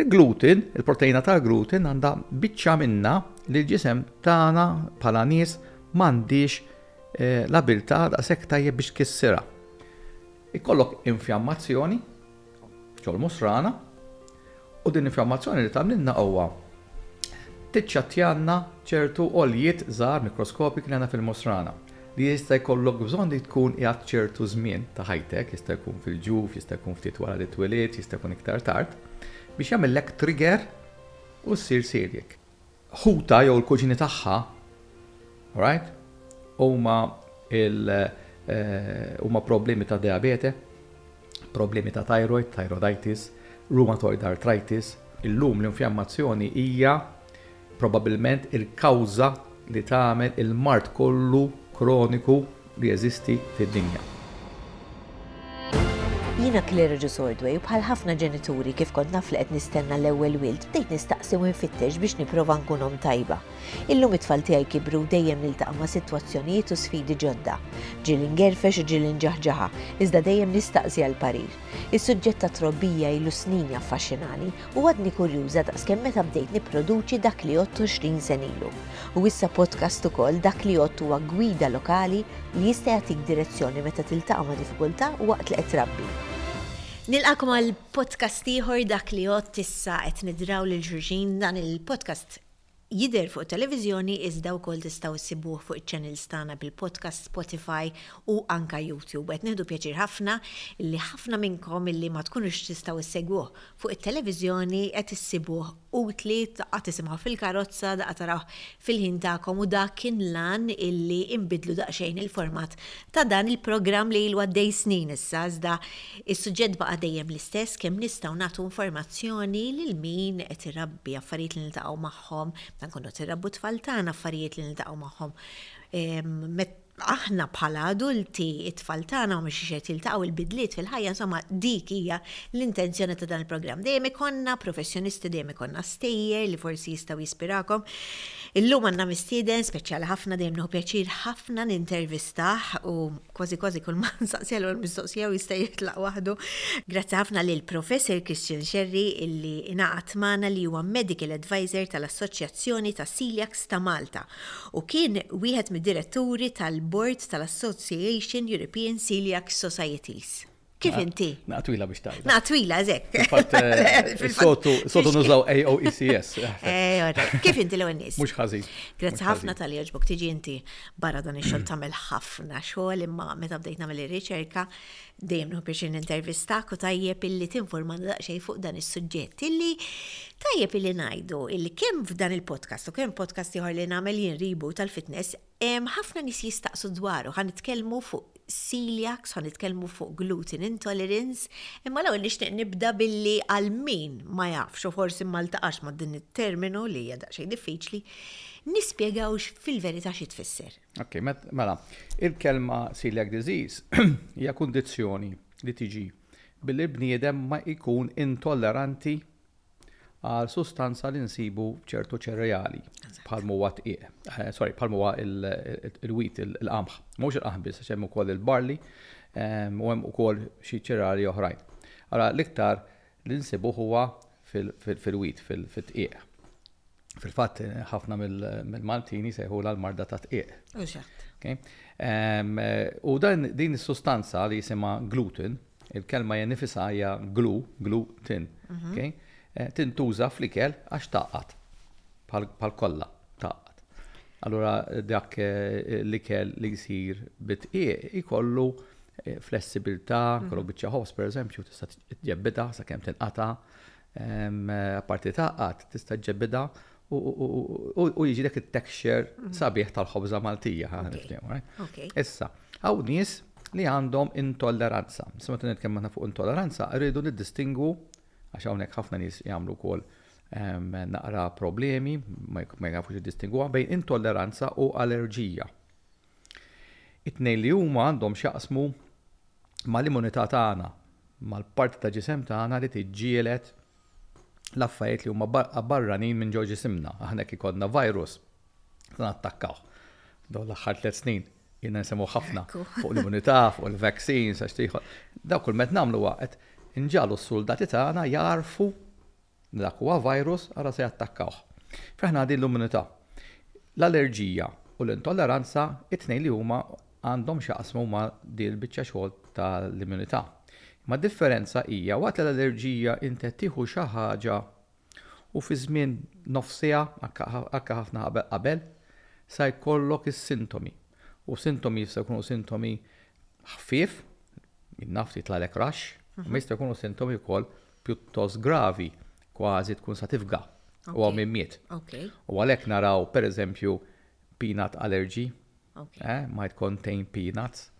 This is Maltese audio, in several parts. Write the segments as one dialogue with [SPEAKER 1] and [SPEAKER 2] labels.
[SPEAKER 1] Il-gluten, il-proteina tal-gluten għandha biċċa minnha li l-ġisem tagħna bħala nies m'għandhiex eh, l-abilità daqshekk tajjeb biex tkissirha. Ikollok infjammazzjoni ġol-musrana u din l-infjammazzjoni li tagħmlilna huwa tiċċattjanna ċertu oljiet żgħar mikroskopiki li għandna fil-musrana. li jista' jkollok bżonn li tkun qiegħed ċertu żmien ta' ħajtek, jista' jkun fil-ġuf, jista' jkun ftit wara li twilidt, jista' jkun iktar tard, biex jagħmillek trigger u ssir sirjek. Ħutha jew il-kuġini tagħha, alright, huma il, huma problemi ta' diabete. problemi ta' thyroid, thyroiditis, rheumatoid arthritis. Illum l-infjammazzjoni hija probabbilment il-kawża li tagħmel il-mard kollu kroniku li jeżisti fid-dinja.
[SPEAKER 2] Jiena Kleriġus Ordway u bħal ħafna ġenituri kif kont naf li qed nistenna l-ewwel wild bdejt nistaqsi u nfittex biex nipprova nkun omm tajba. Illum it-tfal tiegħi kibru u dejjem niltaqa' ma' sitwazzjonijiet u sfidi ġodda. Ġieli ngerfex u ġieli nġaħġaħha, iżda dejjem nistaqsi għall-parir. Is-suġġett tat-trobbija ilu snin jaffaxxinani u għadni kurjuża daqs kemm meta bdejt nipproduċi Dak li Għodt 20 sen ilu. U issa podcast ukoll, Dak li Għodt huwa gwida lokali li jista' jagħtik direzzjoni meta tiltaqa' ma' diffikultà waqt li qed trabbi. Nilqagħkom għal podcast ieħor Dak li Għodt issa qed nidraw lil xulxin dan il-podcast jidher fuq it-televiżjoni iżda wkoll tistgħu ssibuh fuq iċ-channels tagħna bil-podcast, Spotify u anka YouTube. Qed nieħdu pjaċir ħafna li ħafna minnkom illi ma tkunux tistgħu ssegwuh fuq it-televiżjoni qed issibuh utli, daqqa tisimgħu fil-karozza, daqqa tarawh fil-ħin tagħkom u dak kien l-għan illi inbiddlu daqsxejn il-format ta' dan il-programm li ilu għaddej snin issa iżda Is-suġġett baqa' dejjem l-istess, kemm nistgħu nagħtu informazzjoni lil min qed irabbi, affarijiet li niltaqgħu magħhom meta nkunu qed irrabbu t-tfal tagħna, affarijiet li niltaqgħu magħhom aħna bħala adulti, it-tfal tagħna u mhux qed jiltaqgħu il-bidliet fil-ħajja, insomma dik hija l-intenzjoni ta' dan il-programm. Dejjem ikonna professjonisti, dejjem ikonna stejjer li forsi jistgħu jispirakom. Illum għandna mistieden speċjali ħafna dejjem nieħu pjaċir ħafna nintervistaħ u Kważi kważi kull ma nsaqsielu l-mistoqsija hu jista' jitlaq waħdu. Grazzi ħafna lil Professor Christian Scerri illi ingħaqad magħna li huwa Medical Adviser tal-Assoċjazzjoni ta' Celiacs ta' Malta u kien wieħed mid-Diretturi tal-Bord tal-Association European Celiac Societies. Kif inti?
[SPEAKER 1] Naqtwila biex tajla.
[SPEAKER 2] Naqtwila, zek.
[SPEAKER 1] Sotu, sotu nużaw AOECS.
[SPEAKER 2] Eh, kif inti l nis
[SPEAKER 1] Mux ħazin.
[SPEAKER 2] Grazzi ħafna tal-li oġbok tiġi inti barra dan ix-xogħol tagħmel ħafna xogħol imma meta bdejt nagħmel ir-riċerka dejjem nħu biex intervistak u tajjeb illi tinforma daqsxejn fuq dan is-suġġett illi tajjeb illi ngħidu illi kemm f'dan il-podcast u kemm podcast ieħor li nagħmel jinribu tal-fitness Hemm ħafna nies jistaqsu dwaru, ħa nitkellmu fuq celiacs, ħa nitkellmu fuq gluten intolerance, imma l-ewwel nixtieq nibda billi għal min ma jafx u forsi ma ltaqax ma' din it-terminu li hija daqsxejn diffiċli, nispjegawx fil-verità xi tfisser.
[SPEAKER 1] Ok, mela, il-kelma celiac disease hija kundizzjoni li tiġi billi l-bniedem ma jkun intolleranti għal sustanza li nsibu f'ċertu ċereali bħal muwa tqiq, eh, sorry, bħal muwa il-wit, il-qamħ. Mhux il-qamħ biss, għax hemm ukoll il-barli ehm, u hemm ukoll xi ċereali oħrajn. Ara l-iktar li nsibu huwa fil-wit, fil-tqiq. Fil-fatt, ħafna mill-Maltin jisejħula l-marda ta' tqiq. U dan din is-sustanza li jisimha gluten, il-kelma hija nifisha hija glu, gluten. Mhm. Eh, tintuża fl-ikel għax taqat, bħal kollha taqat. Allura dak eh, l-ikel li jsir bit-tqieq ikollu eh, flessibilità, mhm. kollu biċċa ħobs pereżempju tista' tġebbita sakemm tinqata' Apparti taqgħad tista' ġebidha u jiġi dak it-texture mhm. sabiħ tal-ħobża Maltija ħa niftehmu. Issa, hawn nies li għandhom intolleranza. Issa meta nitkellmu fuq intolleranza, rridu niddistingwu għax hawnhekk ħafna nies jagħmlu wkoll naqra problemi, ma jafux jiddistingwa bejn intolleranza u allerġija. It-tnejn li huma għandhom x'jaqsmu mal-immunità tagħna, mal-parti ta' ġisem tagħna li tiġġieled l-affarijiet li huma barranin minn ġo ġisimna. Aħna jekk ikollna virus, nattakkawh. Dawn l-aħħar tliet snin jiena nisimgħu ħafna fuq l-immunità, fuq il-vaccines, għax tieħu. Dak kull met nagħmlu huwa qed inġagħlu s-suldati tagħna jarfu Dak huwa virus, ara se jattakkawh. F'aħna għadin l-immunità. L-allerġija u l-intolleranza, it-tnejn li huma għandhom x'jaqsmu ma' din il-biċċa xogħol ta' l-immunità. Imma d-differenza hija waqt li l-allerġija inti qed tieħu xi ħaġa u fi żmien nofs siegħa, anke ħafna qabel, sa jkollok is-sintomi. U sintomi jistgħu jkunu sintomi ħfief, jien naf jitlalek raxx, imma jistgħu jkunu sintomi wkoll pjuttost gravi, kważi tkun sa tifga, u hawn min miet. U għalhekk naraw, pereżempju, peanut allergy, might contain peanuts,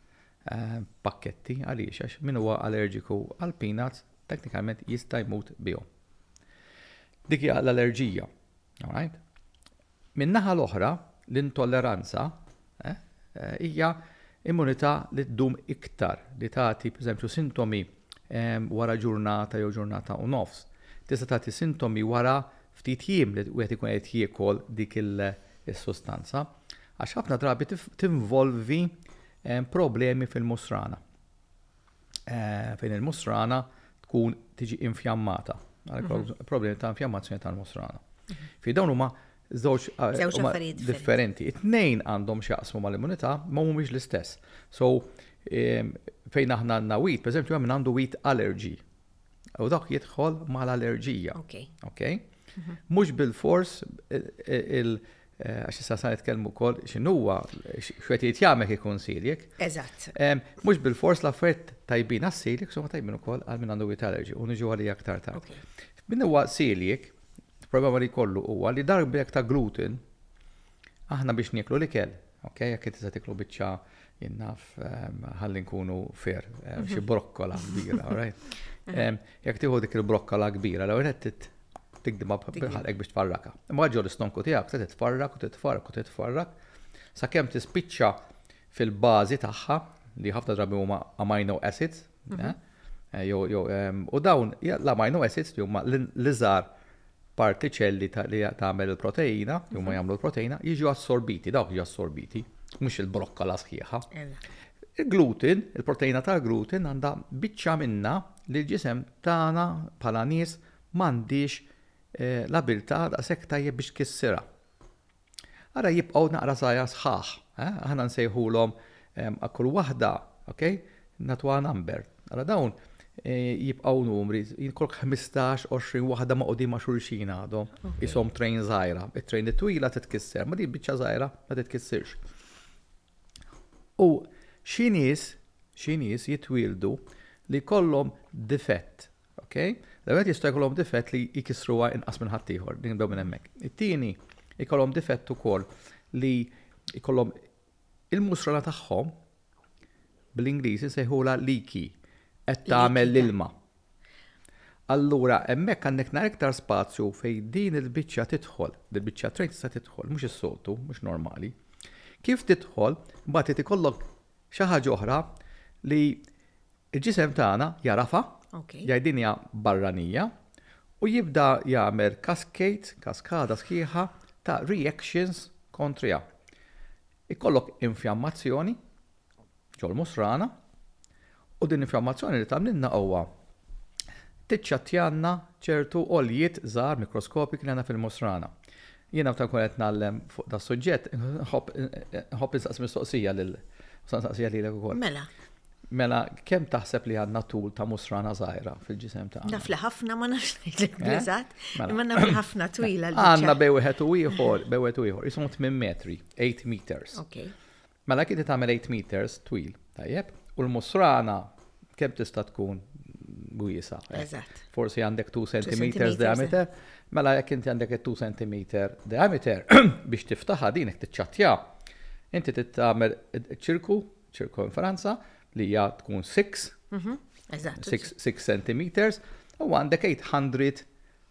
[SPEAKER 1] pakketti, għaliex? Għax min huwa allerġiku għal peanuts, teknikament jista' jmut bihom. Dik hija l-allerġija, all right? Min-naħa l-oħra, l-intolleranza hija immunità li ddum iktar, li tagħti, pereżempju, sintomi wara ġurnata jew ġurnata u nofs. Tista' tagħti sintomi wara ftit jiem li wieħed ikun qed jiekol dik is-sustanza, għax ħafna drabi tinvolvi problemi fil-musrana. fejn il-musrana tkun tiġi infjammata. Mhm. Problemi ta' infjammazzjoni tal-musrana. Mhm. Fi dawn huma żewġ eh, differenti. It-tnejn għandhom x'jaqsmu mal-immunità ma mhumiex l-istess. So ehm, fejn aħna għandna wheat, pereżempju hemm għandu wheat allergy. U dak jidħol mal-allerġija. Ok. Mhux mhm. bil-fors eh, eh, Eh, għax issa sa nitkellmu wkoll x'inhuwa x'wet irid jagħmek ikkunsiljek.
[SPEAKER 2] Eżatt.
[SPEAKER 1] Eh, mhux bil-fors l-affarijiet tajbin għas-siljek suma tajbin ukoll għal minn għandu wit allerġi u niġu għalija aktar tard. Min huwa siljek, problema li kollu huwa li darb jekk ta' gluten aħna biex nieklu l-ikel, ok, jekk inti se tiklu biċċa jinnaf ehm, ħalli nkunu fer, ehm, xi mhm. brokkola kbira, right? Ehm, Jekk tieħu dik il-brokkala kbira, l-ewwel nett trid tigdimha b'ħalqek biex tfarrakha. Imbagħad ġo l-istonku tiegħek se titfarrak u titfarrak u titfarrak sakemm tispiċċa fil-bażi tagħha li ħafna drabi huma amino acids. Mhm. U dawn l-amino acids li huma l-iżgħar partiċelli li tagħmel il-proteina, li huma mhm. jagħmlu l-proteina, jiġu assorbiti, dawk jiġu assorbiti, mhux il-brokkola sħiħa. Il-gluten, il-proteina tal-gluten għandha biċċa minna li l-ġisem tagħna bħala nies m'għandhiex l-abiltà daqshekk tajjeb biex tkissirha. Ara jibqgħu naqra żgħajjar sħaħ, aħna nsejħulhom għal kull waħda, ok, nagħtuha number. Ara dawn jibqgħu numri, jinkolk 15, 20 waħda ma' qudiem ma' xulxin għadhom, ishom train żgħira. It-train it-twila titkisser, ma' din biċċa żgħira ma titkissirx. U xi nies, xi nies jitwieldu li jkollhom difett, ok? L-ewwel jista' jkollhom difett li jkissruha inqas minn ħaddieħor, din minn hemmhekk. It-tieni jkollhom difett ukoll li jkollhom il-musrana tagħhom bl-Ingliżi sejħula leaky qed tagħmel l-ilma. Allura hemmhekk għandek naqra iktar spazju fejn din il-biċċa tidħol, dil-biċċa trade tista' tidħol, mhux is-soltu, mhux normali. Kif tidħol, mbagħad irid ikollok xi ħaġa oħra li l-ġisem tagħna jagħrafha, jgħidinha barranija, u jibda jagħmel cascade, kaskada sħiħa ta' reactions kontriha. Ikollok infjammazzjoni, Ġol-Musrana, u din l-infjammazzjoni li tagħmlilna huwa tiċċattjalna ċertu għoljiet żgħar mikroskopiki li għandna fil-musrana. Jiena meta nkun qed ngħallem fuq das-suġġett nħobb nħobb insaqsi mistoqsija lil se nsaqsija lilek ukoll.
[SPEAKER 2] Mela.
[SPEAKER 1] Mela, kemm taħseb li għandna tul ta' musrana żgħira fil-ġisem ta'
[SPEAKER 2] Naf li ħafna ma nafx ngħidlek eh? biżgħat, mela. imma naf li ħafna twila.
[SPEAKER 1] Għandna bej wieħed u ieħor, bej wieħed u ieħor, jisom 8 metri, 8 meters. Okay. Mela kinti tagħmel eight metres twil, tajjeb, u l-musrana kemm tista' tkun wiesa'.
[SPEAKER 2] Eh? Eżatt.
[SPEAKER 1] Forsi għandek 2 centimeters eh. diameter, mela jekk inti għandek 2 centimeter diameter biex tiftaħa din qed tiċċattja, inti titgħamel ċirku, ċirkonferenza li hija tkun 6
[SPEAKER 2] mhm, Eżatt.
[SPEAKER 1] 6 centimeters u għandek 800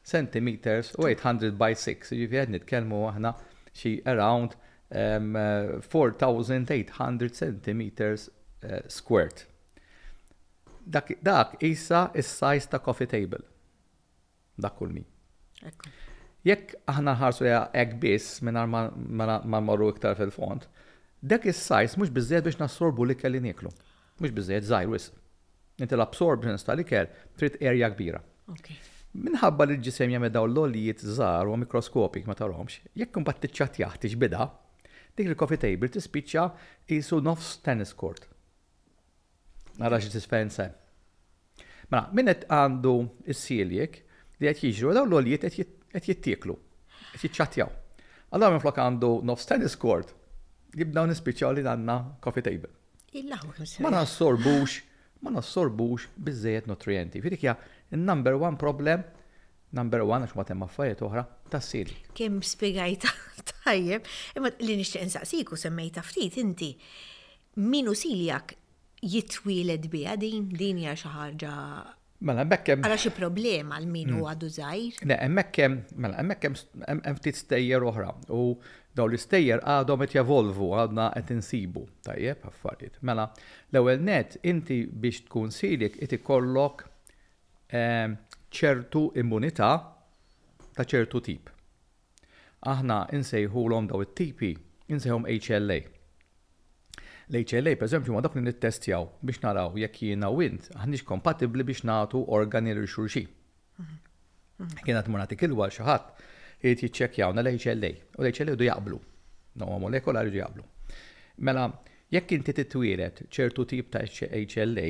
[SPEAKER 1] centimeters u 800 by 6, ġifieri qed nitkellmu aħna xi around 4,800 centimetres squared. Dak dak isa is-size ta' coffee table. Dak kull min. Jekk aħna nħarsu ja hekk biss mingħajr ma, ma, ma marru iktar fil-fond, dak is-size mhux biżżejjed biex nassorbu l-ikel li nieklu. Mhux biżżejjed, żgħir wisq. Inti l-absorbtions tal-ikel trid area kbira. Minħabba li l-ġisem jagħmel dawn l-għoljiet żgħar u microscopic ma tarahomx, jekk imbagħad tiċċattjah tiġbidha, dik il-coffee table tispiċċa qisu nofs tennis court. Ara xi differenza hemm. Mela, min qed għandu s-sieliek li qed jiġru, dawn l-għoljiet qed qed jittieklu, qed jiċċattjaw. Allura minflok għandu nofs tennis court, jibdew nispiċċaw li għandna coffee table. Ma nassorbux, ma nassorbux biżejjed nutrijenti. Fi dik hija n-number one problem, number one għax ma temm affarijiet oħra tas-sil.
[SPEAKER 2] Kemm spjegajta tajjeb, imma li nixtieq insaqsik u semmejta ftit inti minu siljak jitwieled biha din, din hija xi ħaġa
[SPEAKER 1] Mela hemmhekk
[SPEAKER 2] hemm. Ara xi problema għal min huwa għadu żgħir.
[SPEAKER 1] Le hemmhekk hemm, mela hemmhekk hemm hemm ftit stejjer oħra u dawn l-istejjer għadhom qed jevolvu, għadna qed insibu tajjeb affarijiet. Mela l-ewwel net inti biex tkun silik qed ikollok ċertu immunità ta' ċertu tip. Aħna nsejħulhom dawn it-tipi, insejħuhom HLA. L-HLA, pereżempju, huma dawk li nittestjaw biex naraw jekk jiena u int aħniex kompatibbli biex nagħtu organi lil xulxin. Jekk jiena tmur nagħtik ilwa xi ħadd, irid jiċċekkjawna l-HLA u l-HLA jdu jaqblu. Huma molekula jridu jaqblu. Mela, jekk inti titwieled ċertu tip ta' HLA,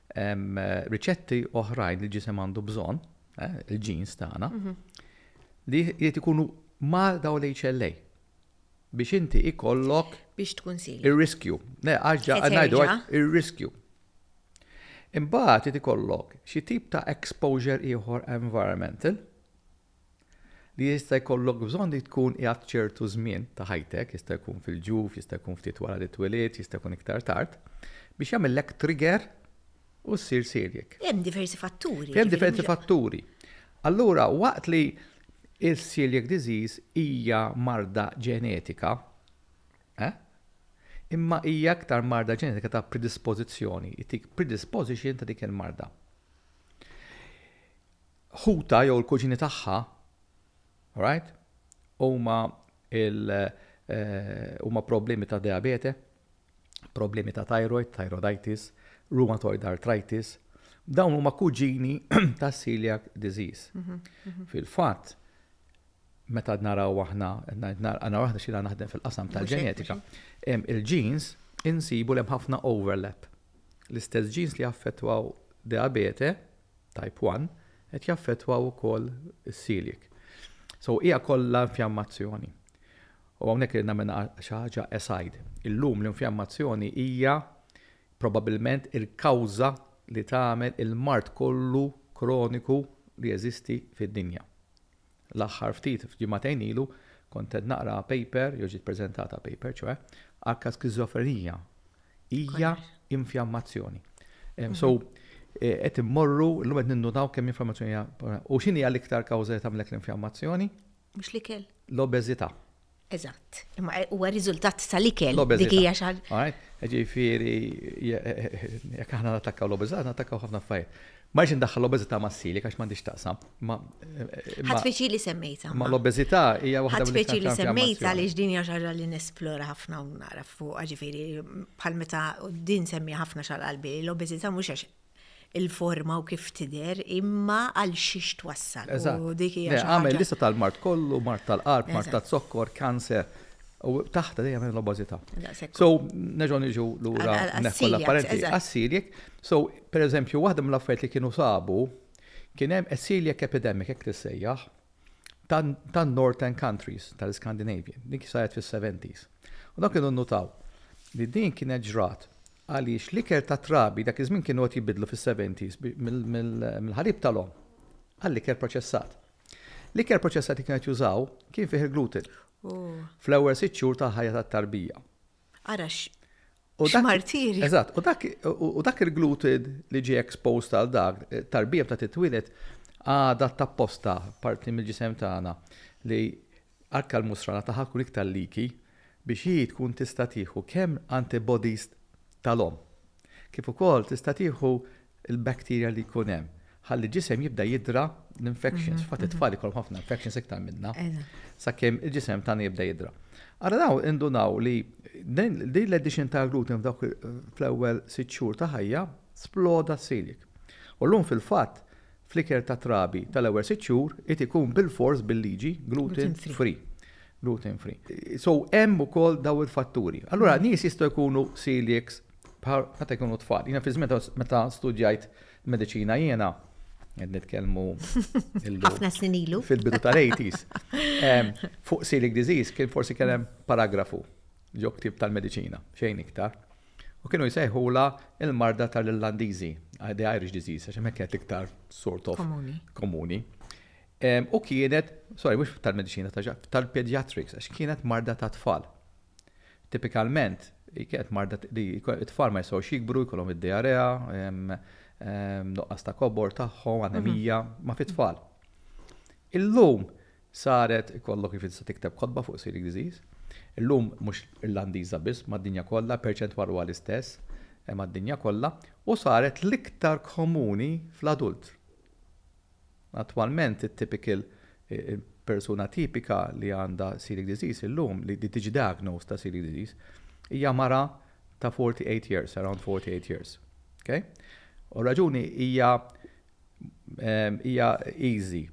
[SPEAKER 1] riċetti oħrajn li l-ġisem għandu bżonn, eh, il-ġins tagħna, mhm. li jrid ikunu ma' daw l-HLA biex inti ikollok
[SPEAKER 2] biex tkun sili.
[SPEAKER 1] Ir-riskju. Ne, għax ġa ngħidu ir-riskju. Imbagħad irid ikollok xi tip ta' exposure ieħor environmental li jista' jkollok bżonn li tkun qiegħed ċertu żmien ta' ħajtek, jista' jkun fil-ġuf, jista' jkun ftit wara li twilidt, jista' jkun iktar tard, biex jagħmillek trigger u ssir sirjek.
[SPEAKER 2] Hemm diversi fatturi.
[SPEAKER 1] Hemm diversi fatturi. Allura waqt li s-celiac disease hija marda ġenetika, imma hija iktar marda ġenetika ta' predispożizzjoni, jtik predisposition ta' dik il-marda. ħutha jew il-kuġini tagħha, right, huma il eh, huma problemi ta' diabete, problemi ta' thyroid, thyroiditis, rheumatoid arthritis, dawn huma kuġini ta' celiac disease. Mhm, mhm. Fil-fatt, meta naraw aħna, għana waħda xina naħdem fil-qasam tal-ġenetika, il-ġins insibu lem ħafna overlap. L-istess ġins li jaffettwaw diabete, Type I, qed jaffettwaw ukoll is-celiac. So hija kollha infjammazzjoni. U hawnhekk irid nagħmel xi ħaġa aside. Illum l-infjammazzjoni hija probabbilment il-kawża li tagħmel il-mard kollu kroniku li jeżisti fid-dinja. L-aħħar ftit f'ġimagħtejn ilu kont qed naqra paper, jew ġiet preżentata paper ċoe, Arka Skizofrenija hija infjammazzjoni. So, qed immorru, llum qed ninnutaw kemm infjammazzjoni hija. U x'inhi l-iktar kawża li tagħmlek l-infjammazzjoni?
[SPEAKER 2] Mhux l-ikel.
[SPEAKER 1] L-obeżità.
[SPEAKER 2] Eżatt, imma huwa riżultat tal-ikel dik hija xi ħaġa.
[SPEAKER 1] Ġifieri jekk aħna nattakkaw l-obeżità, nattakkaw ħafna affarijiet. Ma rridx indaħħal l-obeżità ma' sili għax m'għandix taqsam.
[SPEAKER 2] Ħadd fiċi li semmejta.
[SPEAKER 1] Ma l-obeżità hija waħda
[SPEAKER 2] mill-affarijiet. Ħadd fiċi li semmejta li din hija xi ħaġa li nesplora ħafna u nara fuq, ġifieri bħal meta din semmi ħafna xal qalbi. L-obeżità mhux għax il-forma u kif tidher imma għal xiex twassal. U dik hija xi ħaġa.
[SPEAKER 1] Għamel lista tal-mart kollu, mart tal-qalb, mart taz-zokkor, kanser, u taħt li jagħmel l-obeżità. So, neġgħu niġu lura neħħu l-apparenti għas-celiac. So, pereżempju, waħda mill-affarijiet li kienu sabu kien hemm celiac epidemic hekk tissejjaħ tan-northern countries tal-Scandinavian, dik saret fis-70s. U dak kienu nnutaw li din kienet ġrat Għaliex l-ikel tat-trabi dak iż-żmien kienu qed jibidlu fis-seventies mill-ħalib tal-omm għall-ikel proċessat. L-ikel proċessat li kienu qed jużaw kien fih il-gluten. Fl-ewwel sitt xhur tal-ħajja tat-tarbija. Ara
[SPEAKER 2] x'martiri.
[SPEAKER 1] Eżatt, u dak il-gluten li ġie exposed għal dak, tarbija bta' titwieled għadha tapposta parti mill-ġisem tagħna li Akka l-musrana tagħha tkun iktar leaky biex hi tkun tista' tieħu kemm antibodies tal-omm kif ukoll tista' tieħu l-bacteria li jkun hemm ħalli l-ġisem jibda jidra l-infections. Fatt it-tfal ikollhom ħafna infections iktar minna sakemm il-ġisem tagħna jibda jidra. Ara dawn indunaw li din l-addition ta' gluten f'dawk fl-ewwel sitt xhur ta' ħajja sploda s-celiac. U llum fil-fatt fl-ikel tat-trabi tal-ewwel sitt xhur irid ikun bilfors bil-liġi gluten
[SPEAKER 2] free.
[SPEAKER 1] Gluten free. So hemm ukoll dawn il-fatturi. Allura nies jistgħu jkunu celiacs bħal meta jkunu tfal. Jiena fi żmien meta studjajt mediċina jiena qed nitkellmu
[SPEAKER 2] ħafna snin ilu
[SPEAKER 1] fil-bidu tal-80s. Fuq celiac disease kien forsi kellem paragrafu ġo ktieb tal-mediċina, xejn iktar. U kienu jsejħulha l-marda tal-Irlandiżi, the Irish disease, għax hemmhekk kienet iktar sort of
[SPEAKER 2] komuni.
[SPEAKER 1] U kienet, sorry, mhux tal-mediċina tal-pediatrics, għax kienet marda ta' tfal. Tipikalment, kienet marda li t-tfal ma jistgħux jikbru, jkollhom id-diarea, nuqqas ta' kobor tagħhom, anemija, ma fit-tfal. Illum, Saret, ikollok jiġifieri tista' tikteb kotba fuq celiac disease. Illum mhux Irlandiża biss, mad-dinja kollha, perċentwal huwa l-istess mad-dinja kollha, u saret l-iktar komuni fl-adult. Attwalment it-typical, il-persuna tipika li għandha celiac disease illum, li tiġi diagnosed ta' celiac disease, hija mara ta' 48 years, around 48 years. Okej? U r-raġuni hija hija easy,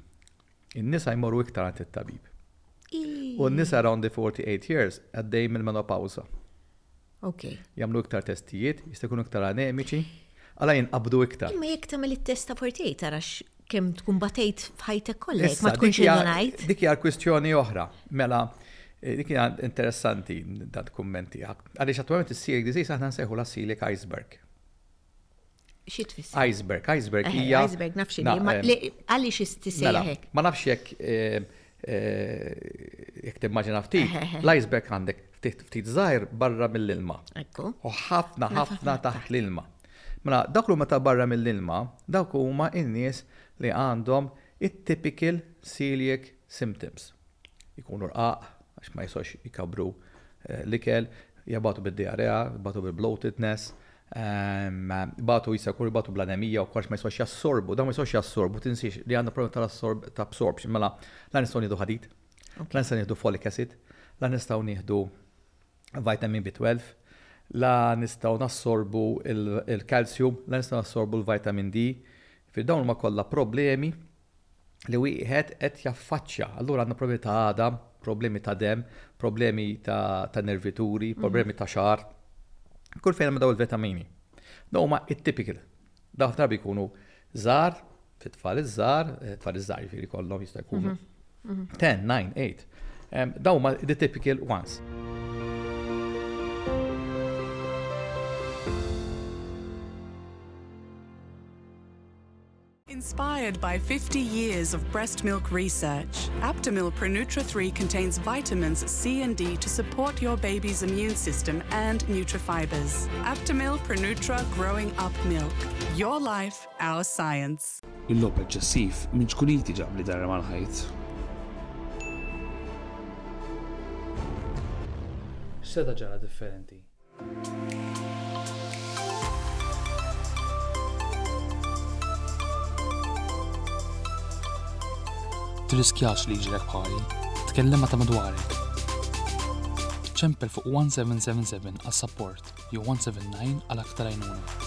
[SPEAKER 1] In-nisa jmorru iktar għand it-tabib. U n-nisa around the 48 years għaddej mill-menopawsa.
[SPEAKER 2] Ok.
[SPEAKER 1] Jamlu iktar testijiet, jista' jkunu iktar anemiċi, għala jinqabdu iktar.
[SPEAKER 2] Imma jekk tagħmel it-test ta' 48 tarax kemm tkun batejt f'ħajtek
[SPEAKER 1] kollha,
[SPEAKER 2] ma tkunx ngħid.
[SPEAKER 1] Dik hija kwistjoni oħra. Mela, eh, dik hija interessanti dan kumment tiegħek. Għaliex attwalment is-celiac disease aħna nsejħu la celiac iceberg.
[SPEAKER 2] Xi tfiss?
[SPEAKER 1] Iceberg, iceberg
[SPEAKER 2] eh,
[SPEAKER 1] hija.
[SPEAKER 2] Iceberg
[SPEAKER 1] nafx
[SPEAKER 2] li eh, għaliex
[SPEAKER 1] istisejħek.
[SPEAKER 2] Mela,
[SPEAKER 1] ma nafx jekk eh, jekk timmaġina ftit, l-iceberg għandek ftit ftit żgħir barra mill-ilma.
[SPEAKER 2] Ekku.
[SPEAKER 1] U ħafna ħafna taħt l-ilma. Mela, dak li meta barra mill-ilma, dawk huma in-nies li għandhom it-typical celiac symptoms. Ikunu rqaq, għax ma jisox jikabru l-ikel, jabatu bid-diarrea, jabatu bil-bloatedness, Bagħtu jista' jkun ibatu bl-anemija u kollox ma jistgħux jassorbu, dawn ma jistgħux jassorbu, tinsiex li għandha problema tal-assorb ta' absorption, mela la nistgħu nieħdu ħadid, la nistgħu nieħdu folic acid, la nistgħu nieħdu vitamin B12, la nistgħu nassorbu l-calcium, la nistgħu nassorbu l-vitamin D, fil dawn huma kollha problemi li wieħed qed jaffaċċja. Allura għandna problemi ta' għada, problemi ta' dem, problemi ta' nervituri, mhm. problemi ta' xar. Kull fejn hemm daw il-vitamini. Daw huma it-typical. Daw ħafna drabi jkunu żgħar, fit-tfal iż-żgħar, eh, tfal iż-żgħar jiġifieri kollhom jista' jkunu. 10, 9, 8. Daw huma the typical ones.
[SPEAKER 3] Inspired by 50 years of breast milk research, Aptamil Pronutra 3 contains vitamins C and D to support your baby's immune system and nutrifibers. Aptamil Pronutra Growing Up Milk. Your life, our science.
[SPEAKER 4] Il-lob eċċessiv minn xkuliti ġabli darra mal
[SPEAKER 5] Seta ġara differenti.
[SPEAKER 4] Tirriskjax li jiġrek bħali, tkellem ma' ta' madwarek. Ċempel fuq 1777 għas-sapport jew 179 għal aktar għajnuna.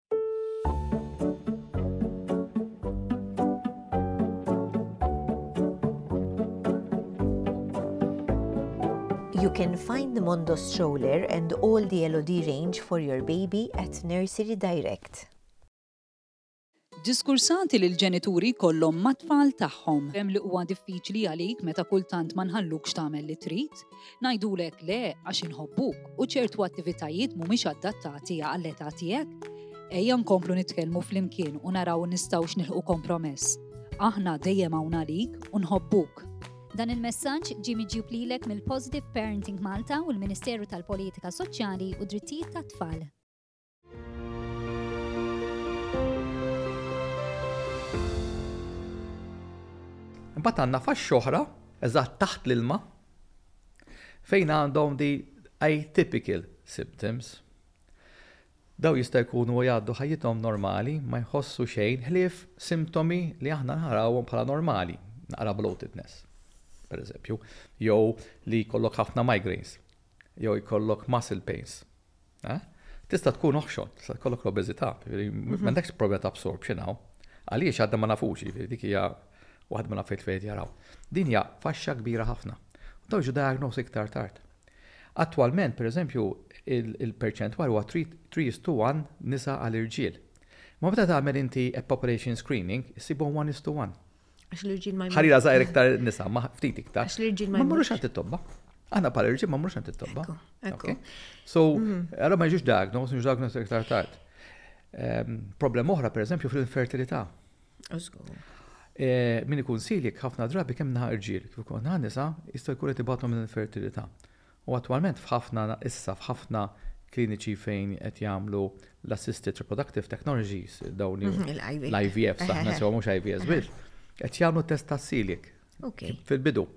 [SPEAKER 2] You can find the Mondo stroller and all the LOD range for your baby at Nursery Direct.
[SPEAKER 6] Diskursati li l-ġenituri kollhom mat-tfal tagħhom. Hemm li huwa diffiċli għalik meta kultant ma nħallukx tagħmel li trid. Ngħidulek le għax inħobbuk u ċertu attivitajiet mhumiex adattati għall-età tiegħek? Ejja nkomplu nitkellmu flimkien u naraw nistgħux nilħu kompromess. Aħna dejjem hawn għalik u nħobbuk.
[SPEAKER 7] Dan il-messaġġ ġie miġjub lilek mill-Positive Parenting Malta u l-Ministeru tal-Politika Soċjali u Drittijiet tat-Tfal.
[SPEAKER 1] Imbagħad għandna faxx oħra, eżatt taħt l-ilma, fejn għandhom di atypical symptoms. Daw jista' jkunu jgħaddu ħajjithom normali, ma jħossu xejn ħlief simptomi li aħna narawhom bħala normali, naqra bloatedness, per eżempju, jew li jkollok ħafna migraines. jew jkollok muscle pains. Eh? Tista' tkun oħxon, tista' jkollok l-obeżità, jiġifieri mhm. m'għandekx problema ta' absorption hawn. Għaliex għadna ma nafux, jiġifieri dik hija waħda minn affarijiet fejn jaraw. Din hija faxxa kbira ħafna. Daw jiġu diagnosi iktar tard. Attwalment, pereżempju, il-perċentwal huwa 3 is to 1 nisa għal irġiel. Ma meta tagħmel inti a population screening, issibhom 1 is to 1.
[SPEAKER 2] Għax l-irġil ma jmur.
[SPEAKER 1] Ħarira zaħir iktar nisa, ma ftit iktar.
[SPEAKER 2] Għax l-irġil ma
[SPEAKER 1] jmur. Ma
[SPEAKER 2] mmurux
[SPEAKER 1] għand it-tobba. Għana pal irġil ma mmurux għand it-tobba.
[SPEAKER 2] Ekku.
[SPEAKER 1] So, għara mhm. ma jġiġ dagno, għos nġiġ dagno iktar tard. Ehm, problem oħra, per eżempju, fil-infertilità. Eh, min ikun silik ħafna drabi kemm naħa irġil, kif ikun naħa nisa, jista' jkun qed ibatu minn infertilità. U attwalment f'ħafna, issa f'ħafna kliniċi fejn qed jagħmlu l-assisted reproductive technologies, dawn li
[SPEAKER 2] Mhm, il-IVF.
[SPEAKER 1] l-IVF Eħe, saħna
[SPEAKER 2] eħe.
[SPEAKER 1] sewa mhux IVS biss, qed jagħmlu t-test tas-silik
[SPEAKER 2] Ok.
[SPEAKER 1] fil-bidu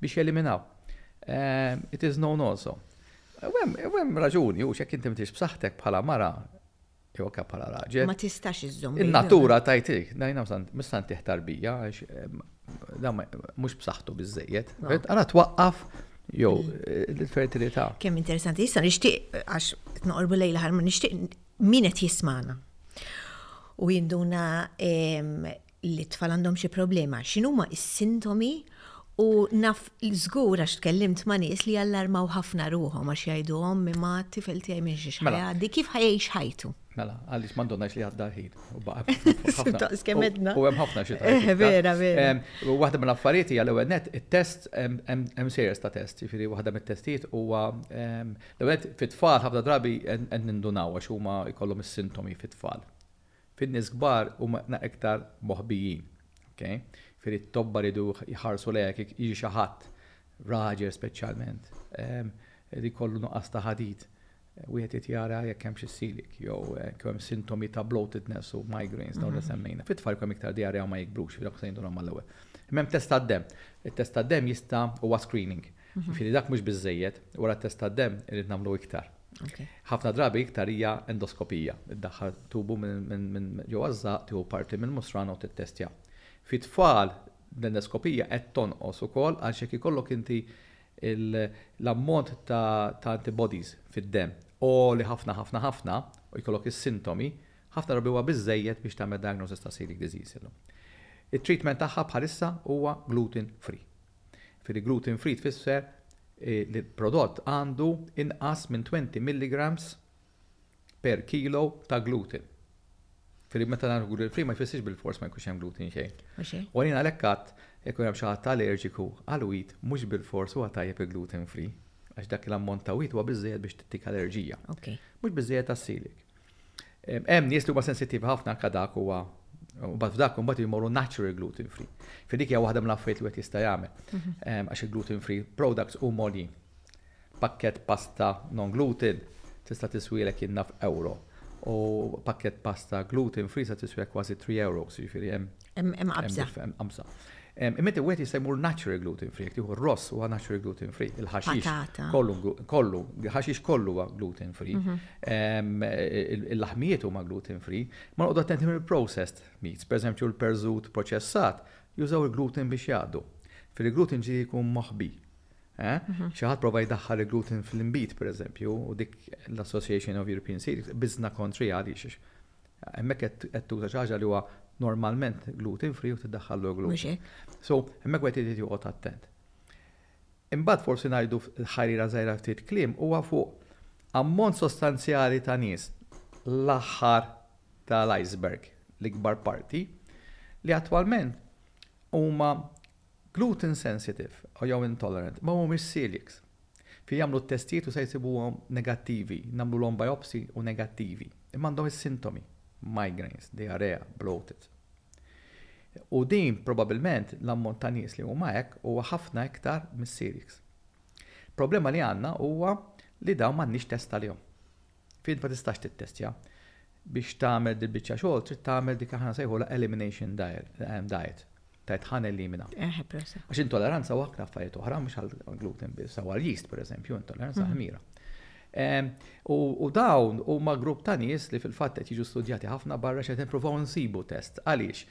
[SPEAKER 1] biex jeliminaw. Ehm, It is known also. U hemm- u hemm raġuni, u x'hekk inti m'intix b'saħħtek bħala mara, Joka bħala raġel.
[SPEAKER 2] Ma tistax iżżomm.
[SPEAKER 1] In-natura tajtik, dajna mistan tiħ tarbija, mhux b'saħħtu biżejjed. Ara twaqqaf jew il-fertilità.
[SPEAKER 2] Kemm interessanti, issa nixtieq għax tnoqorbu lejla ħarma nixtieq min qed jismana. U jinduna li t-tfal għandhom xi problema, x'inhuma s-sintomi u naf żgur għax tkellimt ma' nies li jallarmaw ħafna ruħhom għax jgħidu ommi ma t-tifel tiegħi minn xiex
[SPEAKER 1] mela.
[SPEAKER 2] ħajgħaddi, kif ħajgħix ħajtu.
[SPEAKER 1] Mela, għaliex m'għandunajx li għadda ħin. U hemm ħafna xi
[SPEAKER 2] eh, Vera, vera.
[SPEAKER 1] Waħda mill-affarijiet hija l-ewwel net it-test hemm sejers ta' test, jiġifieri waħda mit-testijiet huwa l-ewwel fit-tfal ħafna drabi qed nindunaw għax huma jkollhom is-sintomi fit-tfal. Fin-nies kbar huma na iktar moħbijin. Ok? Jifieri t-tobba jridu jħarsu lejha kik jiġi xi ħadd, raġel speċjalment, li jkollu nuqqas ta' ħadid, wieħed irid jara jekk hemmx is-celiac jew jekk hemm sintomi ta' bloatedness u migraines dawn li semmejna. Fit-tfal jkun hemm iktar diarrea u ma jikbrux, dawk se jindunhom mal-ewwel. Imma hemm test tad-demm. It-test tad-demm jista' huwa screening. Jifieri dak mhux biżżejjed, wara t-test tad-demm irid nagħmlu iktar. Ħafna drabi iktar hija endoskopija, iddaħħal tubu minn ġewwa ż-żaqq, tieħu parti mill-musrana u tittestja. Fit-tfal l-endoskopija qed tonqos ukoll għaliex jekk ikollok inti l-ammont ta' antibodies fid-demm għoli ħafna ħafna ħafna u jkollok is-sintomi, ħafna drabi huwa biżżejjed biex tagħmel diagnosis ta' celiac disease illum. It-treatment tagħha bħalissa huwa gluten free. Jiġifieri gluten free tfisser li l-prodott għandu inqas minn 20 milligrams per kilo ta' gluten. Jiġifieri meta ngħidu gluten free ma jfissirx bilfors ma jkunx hemm gluten xejn. U għalina għalhekk għad jekk ikun hemm xi ħadd allerġiku għal wheat mhux bilfors huwa tajjeb il-gluten free għax dak l-ammont ta' wheat huwa biżżejjed biex tittik allerġija. Mhux biżżejjed għas-celiac. Hemm nies li huma sensittivi ħafna anke dak huwa Mbagħad f'dak imbagħad jmorru natural gluten free. Fi dik hija waħda mill-affarijiet li qed jista' jagħmel. Mhm. Ehm, għax il-gluten free products huma għoljin. Pakket pasta non gluten tista' tiswielek jinnaf euro. U pakket pasta gluten free sa tiswielek kważi 3 euro, jiġifieri hemm
[SPEAKER 2] Imqabża. Imqabża.
[SPEAKER 1] Immitti u għet jistajmur natural gluten free, jtiħu r-ross u natural gluten free, il-ħaxix kollu, kollu, ħaxix kollu għu gluten free, mhm. il-laħmijiet u ma gluten free, ma nqodu attenti mill processed meats, per eżempju l-perżut proċessat, jużaw il-gluten biex jgħaddu. Fil-gluten ġi jkun moħbi. Eh? Mhm. ħadd prova jdaħħal il-gluten fil-imbit, per eżempju, u dik l-Association of European Seeds, bizna kontri għalix. Hemmhekk qed tuża xi ħaġa li huwa normalment gluten free u tiddaħħallu
[SPEAKER 2] l-gluten.
[SPEAKER 1] Mhux
[SPEAKER 2] hekk.
[SPEAKER 1] So, hemmhekk wieħed irid joqgħod attent. Imbagħad forsi ngħidu l-ħarira żgħira ftit kliem huwa fuq ammont sostanzjali ta' nies l-aħħar tal-iceberg, l-ikbar parti, li attwalment huma Gluten sensitive jew intolerant ma humiex celiacs. Fi jagħmlu t-testijiet u se jsibuhom negattivi, nagħmlulhom biopsy u negattivi. Imma għandhom is-sintomi, migraines, diarrhea, bloated. U din probabilment l-ammont ta' nies li huma hekk huwa ħafna iktar mis-celiacs. Problema li għandna huwa li dawn m'għandniex test għalihom. F'int ma tistax tittestja. Biex tagħmel dil-biċċa xogħol trid tagħmel dik aħna nsejħulha elimination diet. Tgħid
[SPEAKER 2] ħa nelimina.
[SPEAKER 1] Għax intolleranza u aktar affarijiet oħra mhux għall-gluten biss, aw għall-yeast pereżempju, intolleranza ħmira. U dawn huma grupp ta' nies li fil-fatt qed jiġu studjati ħafna barra x'qed nippruvaw nsibu test. Għaliex?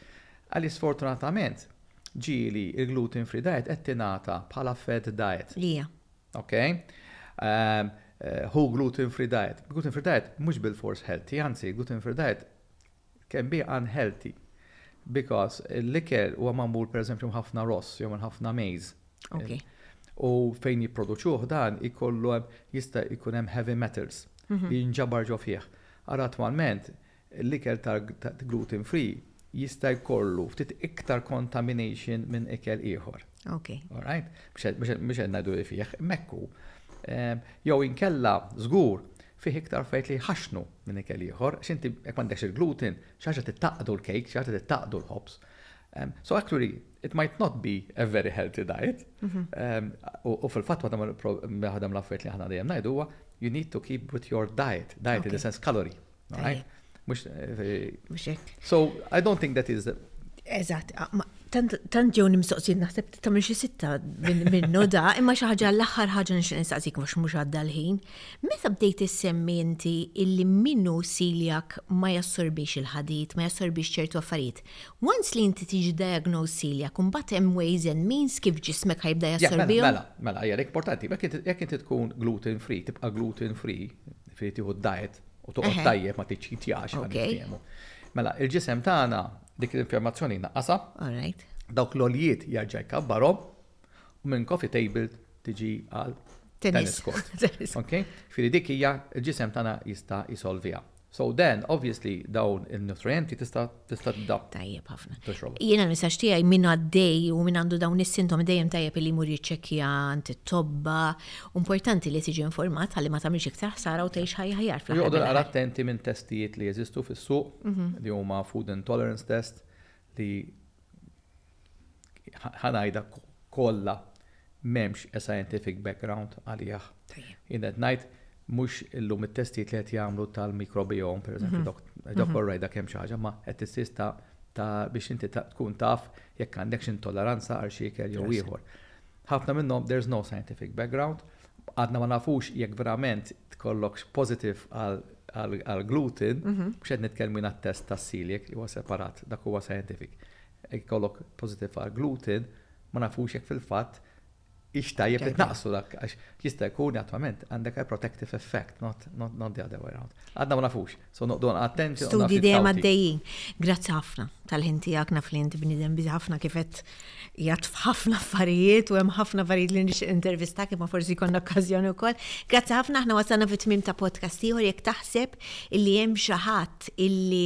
[SPEAKER 1] Għaliex sfortunatament ġieli il-gluten free diet qed tingħata bħala fad diet. Li hija? Ok? Hu gluten free diet. Gluten free diet mhux bil-fors healthy, anzi gluten free diet can be unhealthy because l-ikel huwa magħmul pereżempju ħafna ross jew minn ħafna maize.
[SPEAKER 2] Ok.
[SPEAKER 1] U fejn jipproduċuh dan ikollu jista' jkun hemm heavy metals mhm. li jinġabar ġo fih. Ara attwalment L-ikel tal-gluten free jista' jkollu ftit iktar contamination minn ikel ieħor.
[SPEAKER 2] Ok.
[SPEAKER 1] Alright? Mhux qed ngħidu li fih, imma hekk hu. Jew inkella, żgur, fih iktar affarijiet li jħaxxnu minn ikel ieħor, għax inti jekk m'għandekx il-gluten, xi ħaġa trid tgħaqqdu l-cake, xi ħaġa trid tgħaqqdu l-ħobż. So actually, it might not be a very healthy diet. U fil-fatt waħda mill-affarijiet li aħna dejjem ngħidu huwa you need to keep with your diet. Diet in the sense calorie. Right? Mux eh,
[SPEAKER 2] hekk.
[SPEAKER 1] So, I don't think that is the...
[SPEAKER 2] Eżat, ah, tant ġew nimstoqsi naħseb tagħmel xi sitta minnu da, imma xi ħaġa l-aħħar ħaġa nixtieq nistaqsik mhux mhux għadda l-ħin. Meta bdejt issemmi inti illi minnu siljak ma jassorbix il-ħadid, ma jassorbix ċertu affarijiet. Once li inti tiġi diagnose siljak, imbagħad hemm ways and means kif ġismek ħajbda
[SPEAKER 1] mela,
[SPEAKER 2] jassorbihom.
[SPEAKER 1] Mela, mela, hija importanti, jekk inti tkun gluten free, tibqa' gluten free, fi tieħu diet U toqgħod tajjeb ma tiċċitjax għal Mela, il-ġisem tagħna dik l-infjammazzjoni naqqasa. Dawk l-oljiet jarġa' jkabbarhom u minn coffee table tiġi għal
[SPEAKER 2] tennis
[SPEAKER 1] court. Ok? Firi dik hija l-ġisem tagħna jista' jisolvija. So then, obviously, dawn il-nutrienti tista' Tista' tibda.
[SPEAKER 2] Tajjeb ħafna.
[SPEAKER 1] Tixrob.
[SPEAKER 2] Jiena l-messaġġ tiegħi min għaddej u min għandu dawn is-sintomi dejjem tajjeb li jmur jiċċekkja għand it-tobba. Importanti li tiġi informat ħalli ma tagħmilx iktar ħsara u tgħix ħajja aħjar fl-aħħar.
[SPEAKER 1] Joqogħdu
[SPEAKER 2] naqra
[SPEAKER 1] attenti minn testijiet li jeżistu fis-suq li huma food intolerance test li ħa ngħidha kollha m'hemmx a scientific background għalih. Jien qed ngħid mhux illum it-testijiet li qed jagħmlu tal-mikrobiom, pereżempju, mhm. dok mhm. orrejda kemm xi ħaġa, ma qed tissist ta' biex inti tkun taf jekk għandekx intolleranza għal xi ikel jew ieħor. Ħafna minnhom there's no scientific background, għadna ma nafux jekk verament tkollokx positive għal gluten, mhm. mhux qed nitkellmu għat-test tas-siljek li huwa separat, dak huwa scientific Jekk ikollok pożittiv għall-gluten, ma nafux jekk fil-fatt hix tajjeb li tnaqqsu dak għax jista' jkun li attwalment għandek a protective effect, not the other way round. Għadna ma nafux, so noqogħdu nqgħu attenti u
[SPEAKER 2] nagħmlu.
[SPEAKER 1] Studji
[SPEAKER 2] dejjem għaddejjin. Grazzi ħafna tal-ħin tiegħek, naf li int bniedem biżi ħafna kif qed qiegħed f'ħafna affarijiet u hemm ħafna affarijiet li nixtieq nintervistak imma forsi jkollna okkażjoni wkoll. Grazzi ħafna aħna wasalna fit-tmiem ta' podcast ieħor jekk taħseb illi hemm xi ħadd illi